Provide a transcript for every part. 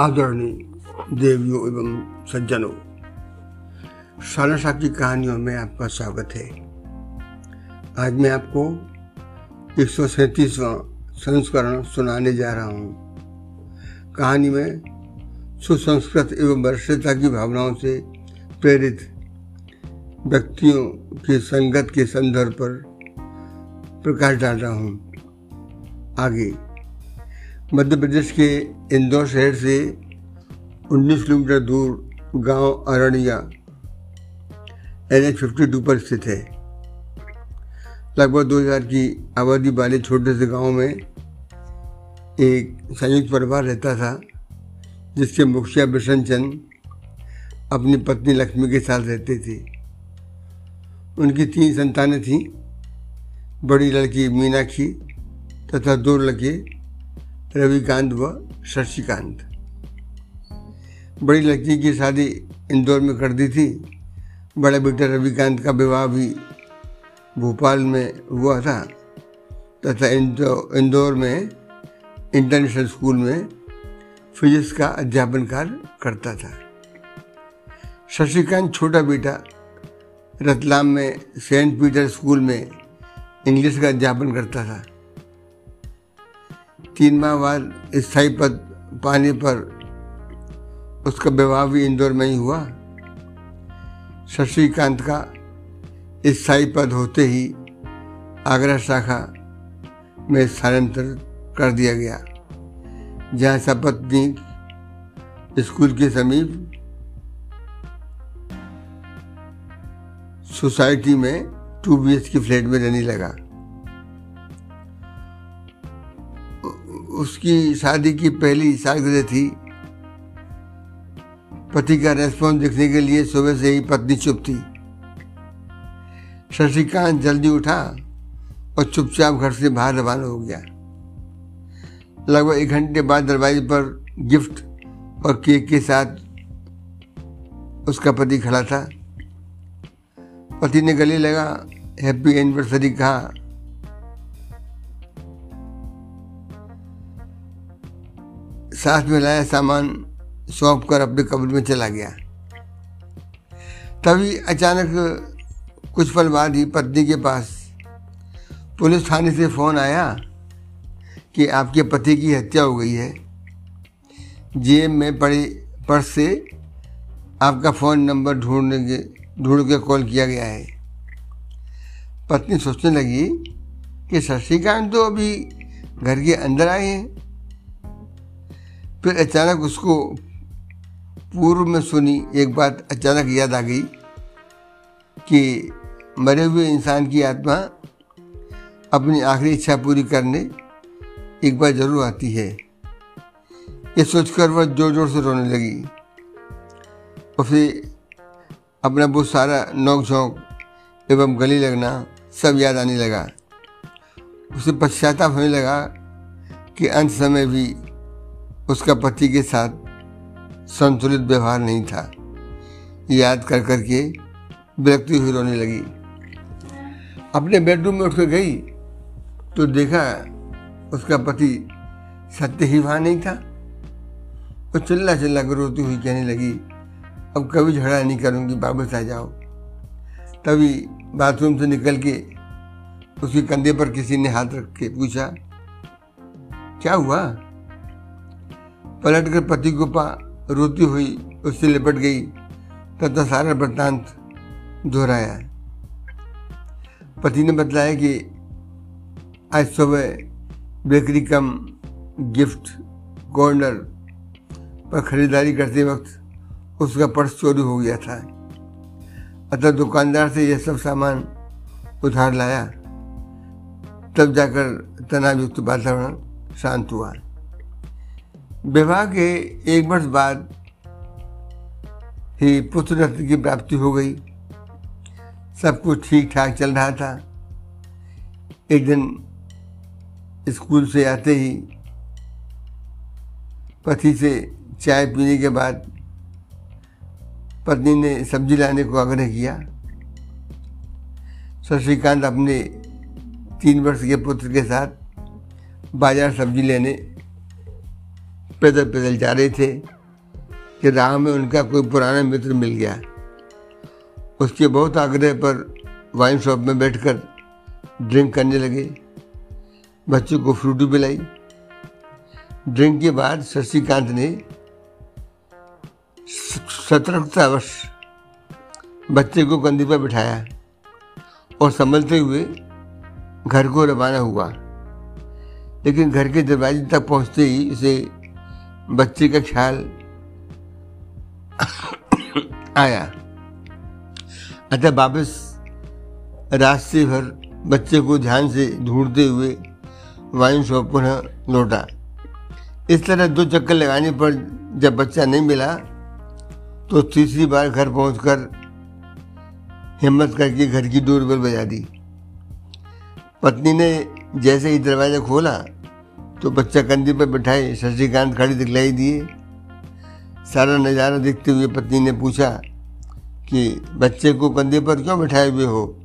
आदरणीय देवियों एवं सज्जनों सालसा की कहानियों में आपका स्वागत है। आज मैं आपको एक सौ संस्करण सुनाने जा रहा हूँ। कहानी में सुसंस्कृत एवं वर्षता की भावनाओं से प्रेरित व्यक्तियों की संगत के संदर्भ पर प्रकाश डाल रहा हूँ। आगे मध्य प्रदेश के इंदौर शहर से 19 किलोमीटर दूर गाँव Arania N H fifty two पर स्थित है। लगभग 2000 की आबादी वाले छोटे से गाँव में एक संयुक्त परिवार रहता था, जिसके मुखिया बिशन चंद अपनी पत्नी लक्ष्मी के साथ रहते थे। उनकी तीन संतानें थीं, बड़ी लड़की मीनाक्षी तथा दो लड़के रविकांत व शशिकांत। बड़ी लड़की की शादी इंदौर में कर दी थी। बड़े बेटे रविकांत का विवाह भी भोपाल में हुआ था तथा इंदौर में इंटरनेशनल स्कूल में फिजिक्स का अध्यापन कार्य करता था। शशिकांत छोटा बेटा रतलाम में सेंट पीटर स्कूल में इंग्लिश का अध्यापन करता था। तीन माह बाद स्थायी पद पाने पर उसका विवाह भी इंदौर में ही हुआ। शशिकांत का स्थायी पद होते ही आगरा शाखा में स्थानांतर कर दिया गया। जहाँ सपत्नी स्कूल के समीप सोसाइटी में टू बी की फ्लैट में रहने लगा। उसकी शादी की पहली सालगिरह थी। पति का रेस्पॉन्स देखने के लिए सुबह से ही पत्नी चुप थी। शशिकांत जल्दी उठा और चुपचाप घर से बाहर रवाना हो गया। लगभग एक घंटे बाद दरवाजे पर गिफ्ट और केक के साथ उसका पति खड़ा था। पति ने गले लगा हैप्पी एनिवर्सरी कहा। साथ में लाया सामान सौंप कर अपने कब्र में चला गया। तभी अचानक कुछ पल बाद ही पत्नी के पास पुलिस थाने से फ़ोन आया कि आपके पति की हत्या हो गई है। जेब में पड़े, पर्स से आपका फ़ोन नंबर ढूँढने के, ढूंढ के कॉल किया गया है। पत्नी सोचने लगी कि शशिकांत तो अभी घर के अंदर आए हैं। फिर अचानक उसको पूर्व में सुनी, एक बात अचानक याद आ गई कि मरे हुए इंसान की आत्मा अपनी आखिरी इच्छा पूरी करने एक बार ज़रूर आती है। ये सोचकर वह ज़ोर ज़ोर से रोने लगी और फिर अपना वो सारा नोक झोंक एवं गली लगना सब याद आने लगा। उसे पश्चाताप होने लगा कि अंत समय भी उसका पति के साथ संतुलित व्यवहार नहीं था। याद कर कर के विरक्ति हुई रोने लगी। अपने बेडरूम में उठकर गई तो देखा उसका पति सत्य ही वहाँ नहीं था। वो चिल्ला चिल्ला कर रोती हुई कहने लगी, अब कभी झगड़ा नहीं करूँगी, वापस आ जाओ। तभी बाथरूम से निकल के उसके कंधे पर किसी ने हाथ रख के पूछा, क्या हुआ? पलट कर पति को पा रोती हुई उससे लिपट गई, तथा सारा वृत्तांत दोहराया। पति ने बताया कि आज सुबह बेकरी कम गिफ्ट कॉर्नर पर खरीदारी करते वक्त उसका पर्स चोरी हो गया था। अतः दुकानदार से यह सब सामान उधार लाया। तब जाकर तनावयुक्त वातावरण शांत हुआ। विवाह के एक वर्ष बाद ही पुत्र रत्न की प्राप्ति हो गई। सब कुछ ठीक ठाक चल रहा था। एक दिन स्कूल से आते ही पति से चाय पीने के बाद पत्नी ने सब्ज़ी लाने को आग्रह किया। शशिकांत अपने तीन वर्ष के पुत्र के साथ बाज़ार सब्ज़ी लेने पैदल पैदल जा रहे थे कि राह में उनका कोई पुराना मित्र मिल गया। उसके बहुत आग्रह पर वाइन शॉप में बैठकर ड्रिंक करने लगे। बच्चों को फ्रूटी पिलाई। ड्रिंक के बाद शशिकांत ने सतर्कतावश बच्चे को कंधे पर बिठाया और संभलते हुए घर को रवाना हुआ। लेकिन घर के दरवाजे तक पहुँचते ही उसे बच्चे का ख्याल आया। अतः वापस रास्ते भर बच्चे को ध्यान से ढूंढते हुए वाइन शॉप पुनः लौटा। इस तरह दो चक्कर लगाने पर जब बच्चा नहीं मिला तो तीसरी बार घर पहुंचकर हिम्मत करके घर की डोरबेल बजा दी। पत्नी ने जैसे ही दरवाज़ा खोला तो बच्चा कंधे पर बैठाए, शशिकांत खड़ी दिखलाई दिए। सारा नज़ारा देखते हुए पत्नी ने पूछा कि बच्चे को कंधे पर क्यों बैठाए हुए हो?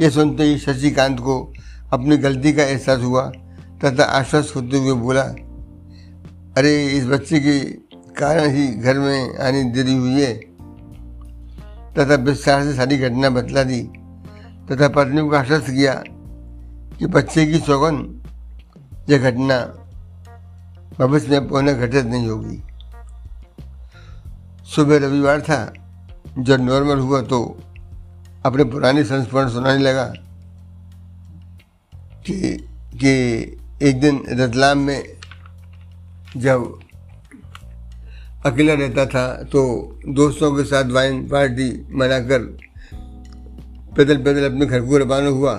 ये सुनते ही शशिकांत को अपनी गलती का एहसास हुआ तथा आश्वस्त होते हुए बोला, अरे, इस बच्चे के कारण ही घर में आने देरी हुई है। तथा विस्तार से सारी घटना बतला दी तथा पत्नी को आश्वस्त किया कि बच्चे की सौगन यह घटना भविष्य में पुनः घटित नहीं होगी। सुबह रविवार था, जब नॉर्मल हुआ तो अपने पुराने संस्मरण सुनाने लगा कि कि एक दिन रतलाम में जब अकेला रहता था तो दोस्तों के साथ वाइन पार्टी मनाकर पैदल पैदल अपने घर को रवाना हुआ।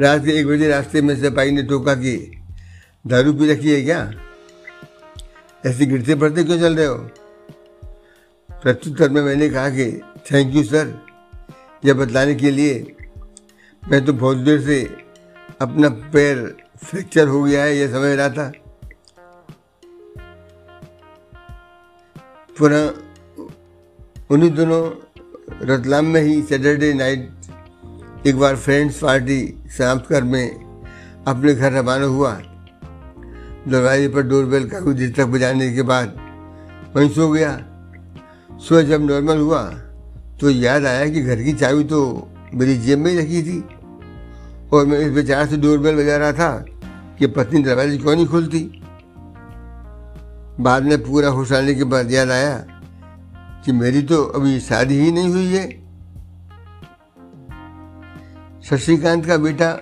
रात के एक बजे रास्ते में सिपाही ने टोका कि, दारू पी रखी है क्या? ऐसे गिरते पड़ते क्यों चल रहे हो? प्रत्युत्तर में मैंने कहा कि थैंक यू सर यह बतलाने के लिए, मैं तो बहुत देर से अपना पैर फ्रैक्चर हो गया है, यह समझ रहा था। पुनः उन्हीं दिनों रतलाम में ही सैटरडे नाइट एक बार फ्रेंड्स पार्टी समाप्त कर में अपने घर रवाना हुआ। दरवाजे पर डोरबेल काफ़ी देर तक बजाने के बाद वहीं सो गया। सुबह जब नॉर्मल हुआ तो याद आया कि घर की चाबी तो मेरी जेब में ही रखी थी और मैं इस बेचार से डोरबेल बजा रहा था कि पत्नी दरवाजे क्यों नहीं खुलती। बाद में पूरा होश आने के बाद याद आया कि मेरी तो अभी शादी ही नहीं हुई है। शशिकांत का बेटा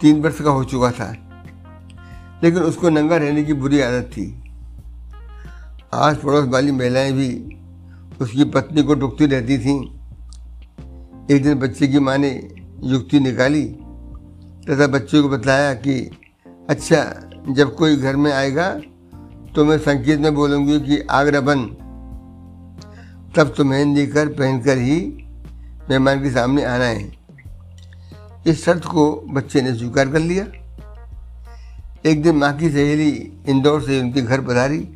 तीन वर्ष का हो चुका था, लेकिन उसको नंगा रहने की बुरी आदत थी। आस पड़ोस वाली महिलाएँ भी उसकी पत्नी को टुकती रहती थीं। एक दिन बच्चे की माँ ने युक्ति निकाली तथा बच्चे को बताया कि अच्छा जब कोई घर में आएगा तो मैं संकेत में बोलूँगी कि आगरा बन तब तुम्हें लेकर पहनकर ही मेहमान के सामने आना है। इस शर्त को बच्चे ने स्वीकार कर लिया। एक दिन माँ की सहेली इंदौर से उनके घर पधारी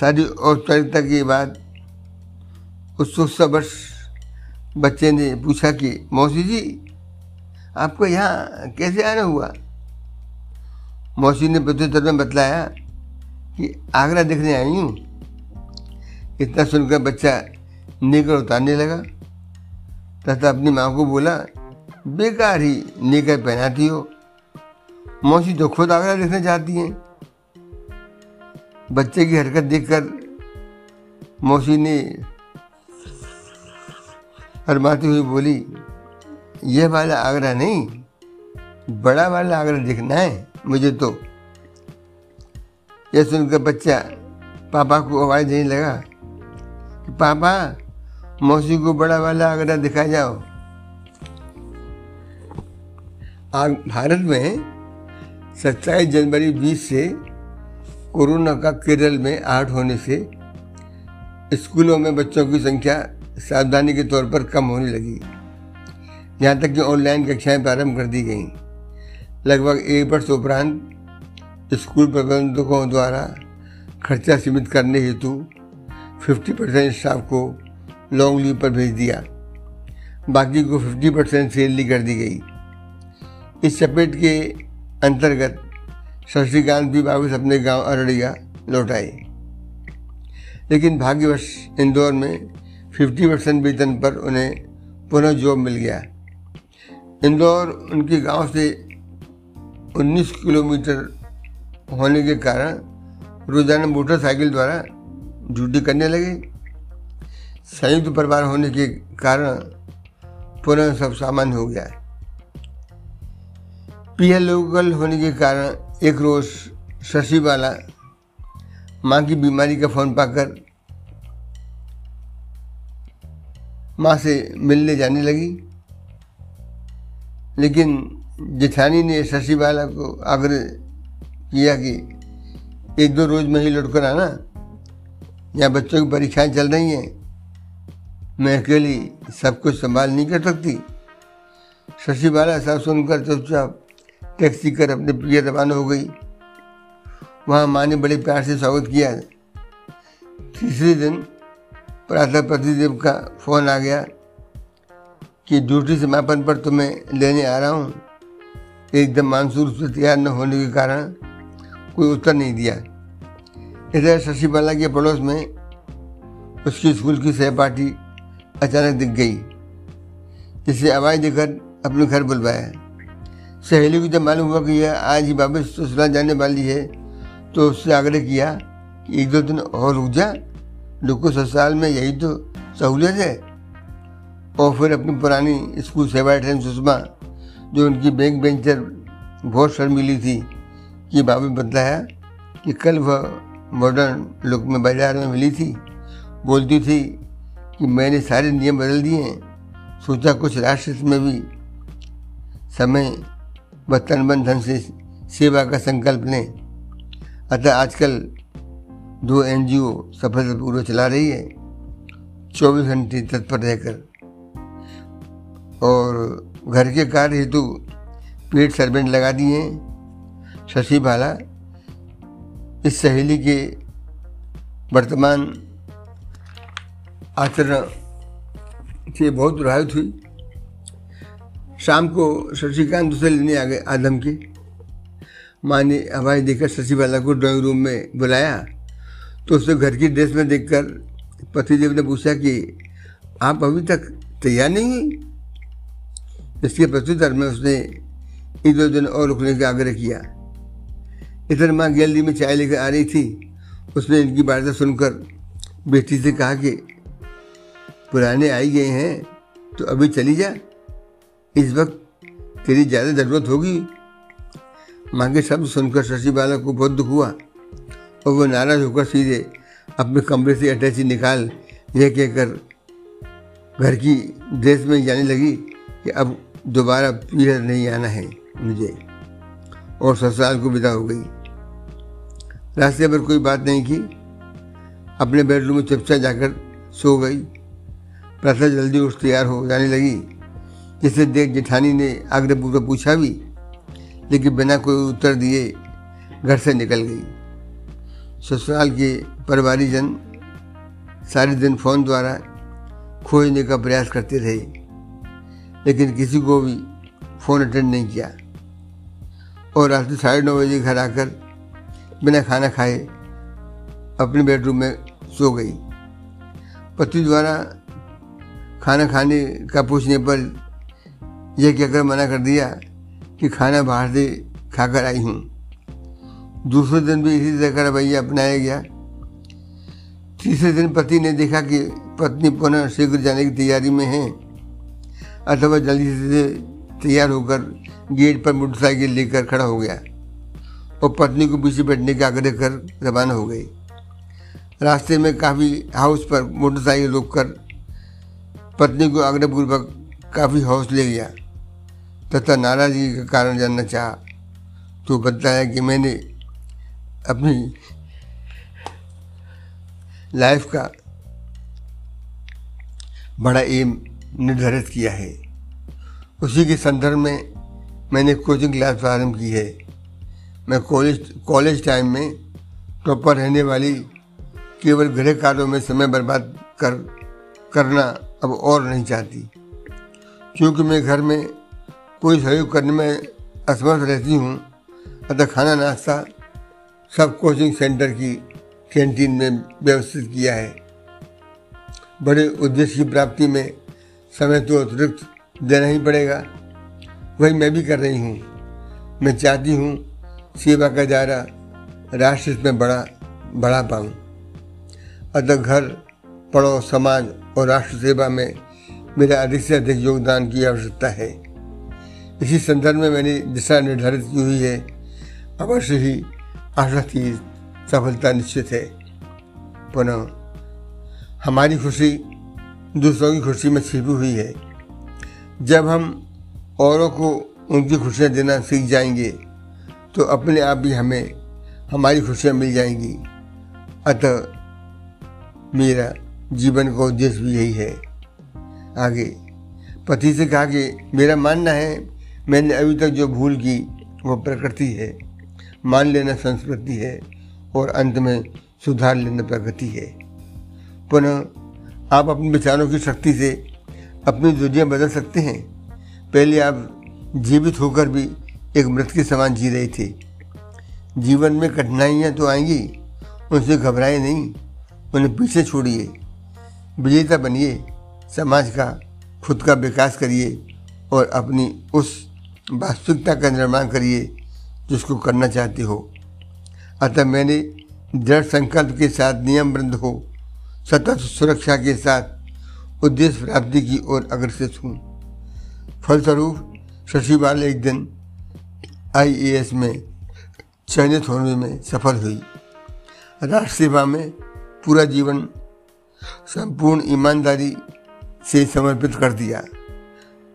सारी औपचारिकता के बाद उत्सुकता वर्ष बच्चे ने पूछा कि, मौसी जी, आपको यहाँ कैसे आना हुआ? मौसी ने प्रत्युत्तर में बतलाया कि, आगरा देखने आई हूँ। इतना सुनकर बच्चा नेकर उतारने लगा। तथा अपनी माँ को बोला, बेकार ही नेकर पहनाती हो। मौसी तो खुद आगरा देखना चाहती हैं। बच्चे की हरकत देखकर मौसी ने हरमाती हुई बोली, यह वाला आगरा नहीं, बड़ा वाला आगरा देखना है मुझे तो। यह सुनकर बच्चा पापा को आवाज़ देने लगा पापा मौसी को बड़ा वाला आगरा दिखा जाओ। आज भारत में सत्ताईस जनवरी 20 से कोरोना का केरल में आठ होने से स्कूलों में बच्चों की संख्या सावधानी के तौर पर कम होने लगी। यहाँ तक कि ऑनलाइन कक्षाएँ प्रारंभ कर दी गईं। लगभग एक वर्ष उपरांत स्कूल प्रबंधकों द्वारा खर्चा सीमित करने हेतु 50 परसेंट स्टाफ को लॉन्ग लीव पर भेज दिया। बाकी को 50 परसेंट सैलरी कर दी गई। इस चपेट के अंतर्गत शशिकांत भी वापस अपने गाँव अररिया लौट आए। लेकिन भाग्यवश इंदौर में 50 परसेंट वेतन पर उन्हें पुनः जॉब मिल गया। इंदौर उनके गाँव से 19 किलोमीटर होने के कारण रोज़ाना मोटरसाइकिल द्वारा ड्यूटी करने लगे। संयुक्त परिवार होने के कारण पुनः सब सामान्य हो गया है। पीएल लोकल होने के कारण एक रोज शशि वाला माँ की बीमारी का फ़ोन पाकर माँ से मिलने जाने लगी। लेकिन जेठानी ने शशि वाला को आग्रह किया कि एक दो रोज में ही लौट कर आना। यहाँ बच्चों की परीक्षाएँ चल रही हैं। मैं अकेली सब कुछ संभाल नहीं कर सकती। शशि बाला सब सुनकर चुपचाप टैक्सी कर अपने प्रिय रवाना हो गई। वहाँ माँ ने बड़े प्यार से स्वागत किया। तीसरे दिन प्रातः प्रतिदेव का फ़ोन आ गया कि ड्यूटी समापन पर तुम्हें लेने आ रहा हूँ। एकदम मानसूर से तैयार न होने के कारण कोई उत्तर नहीं दिया। इधर शशि बाला के पड़ोस में उसकी स्कूल की सहपाठी अचानक दिख गई जिसे आवाज़ देकर अपने घर बुलवाया। सहेली को जब मालूम हुआ कि यह आज ही वापस ससुराल जाने वाली है तो उससे आग्रह किया कि एक दो दिन और रुक जा। लोग ससुराल में, यही तो सहूलियत है। और फिर अपनी पुरानी स्कूल से बैठे सुषमा, जो उनकी बैंक बेंचर बहुत शर्मिली थी कि बाबू बताया कि कल वह मॉडर्न लुक में बाज़ार में मिली थी। बोलती थी कि मैंने सारे नियम बदल दिए हैं। सोचा कुछ राष्ट्र में भी समय व तन धन से सेवा का संकल्प लें। अतः आजकल दो एन जी ओ सफलतापूर्वक चला रही है, चौबीस घंटे तत्पर रहकर। और घर के कार्य हेतु पेड सर्वेंट लगा दिए हैं। शशि बाला, इस सहेली के वर्तमान आचरण से बहुत प्रभावित हुई। शाम को शशिकांत उसे लेने आ गए आदम के। माँ ने आवाज़ देकर शशि बाला को ड्राइंग रूम में बुलाया। तो उसे घर की ड्रेस में देखकर पतिदेव ने पूछा कि, आप अभी तक तैयार नहीं हुई इसके प्रत्युत्तर में उसने एक दो दिन और रुकने का आग्रह किया। इधर माँ गैलरी में चाय लेकर आ रही थी। उसने इनकी बातें सुनकर बेटी से कहा कि पुराने आई गए हैं तो अभी चली जा। इस वक्त तेरी ज़्यादा ज़रूरत होगी। माँ के शब्द सुनकर शशि बाला को बहुत दुख हुआ और वो नाराज़ होकर सीधे अपने कमरे से अटैची निकाल, यह कहकर घर की ड्रेस में जाने लगी कि अब दोबारा पीहर नहीं आना है मुझे और ससुराल को विदा हो गई। रास्ते पर कोई बात नहीं की। अपने बेडरूम में चुपचाप जाकर सो गई। प्रातः जल्दी उठ तैयार हो जाने लगी। जिसे देख जेठानी ने आग्रहपूर्वक पूछा भी, लेकिन बिना कोई उत्तर दिए घर से निकल गई। ससुराल के परिवारी जन सारे दिन फ़ोन द्वारा खोजने का प्रयास करते रहे लेकिन किसी को भी फ़ोन अटेंड नहीं किया। और रात साढ़े नौ बजे घर आकर बिना खाना खाए अपने बेडरूम में सो गई। पति द्वारा खाना खाने का पूछने पर यह कहकर मना कर दिया कि खाना बाहर से खाकर आई हूँ। दूसरे दिन भी इसी तरह का रवैया अपनाया गया। तीसरे दिन पति ने देखा कि पत्नी पुनः शीघ्र जाने की तैयारी में है, अथवा जल्दी से तैयार होकर गेट पर मोटरसाइकिल लेकर खड़ा हो गया और पत्नी को पीछे बैठने का आग्रह कर रवाना हो गई। रास्ते में काफ़ी हाउस पर मोटरसाइकिल रोक कर पत्नी को आग्रहपूर्वक काफ़ी हाउस ले गया तथा नाराज़गी का कारण जानना चाहा तो बताया कि मैंने अपनी लाइफ का बड़ा एम निर्धारित किया है। उसी के संदर्भ में मैंने कोचिंग क्लास प्रारंभ की है। मैं कॉलेज कॉलेज टाइम में टॉपर रहने वाली केवल गृह कार्यों में समय बर्बाद कर, करना अब और नहीं चाहती। क्योंकि मैं घर में कोई सहयोग करने में असमर्थ रहती हूँ, अतः खाना नाश्ता सब कोचिंग सेंटर की कैंटीन में व्यवस्थित किया है। बड़े उद्देश्य की प्राप्ति में समय तो अतिरिक्त देना ही पड़ेगा। वही मैं भी कर रही हूँ। मैं चाहती हूँ सेवा का दायरा राष्ट्र में बड़ा, बढ़ा पाऊँ। अतः घर, पड़ोस, समाज और राष्ट्र सेवा में मेरा अधिक से अधिक योगदान की आवश्यकता है। इसी संदर्भ में मैंने दिशा निर्धारित की हुई है। अवश्य ही आशा की सफलता निश्चित है। पुनः हमारी खुशी दूसरों की खुशी में छिपी हुई है। जब हम औरों को उनकी खुशियाँ देना सीख जाएँगे तो अपने आप ही हमें हमारी खुशियाँ मिल जाएँगी। अतः मेरा जीवन का उद्देश्य भी यही है। आगे, पति से कहा कि, मेरा मानना है, मैंने अभी तक जो भूल की, वो प्रकृति है। मान लेना संस्कृति है, और अंत में सुधार लेना प्रगति है। पुनः, आप अपने विचारों की शक्ति से अपनी दुनिया बदल सकते हैं। पहले आप जीवित होकर भी एक मृत के समान जी रहे थे। जीवन में कठिनाइयाँ तो आएँगी, उनसे घबराए नहीं, उन्हें पीछे छोड़िए। विजेता बनिए, समाज का, खुद का विकास करिए और अपनी उस वास्तविकता का निर्माण करिए जिसको करना चाहते हो। अतः मैंने दृढ़ संकल्प के साथ, नियम बंद हो, सतत सुरक्षा के साथ उद्देश्य प्राप्ति की ओर अग्रसर हूँ। फलस्वरूप शशि बाल एक दिन आईएएस में चयनित होने में सफल हुई। राष्ट्र सेवा में पूरा जीवन संपूर्ण ईमानदारी से समर्पित कर दिया।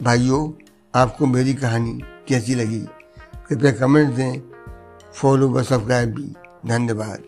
भाइयों, आपको मेरी कहानी कैसी लगी? कृपया कमेंट दें। फॉलो व सब्सक्राइब भी। धन्यवाद।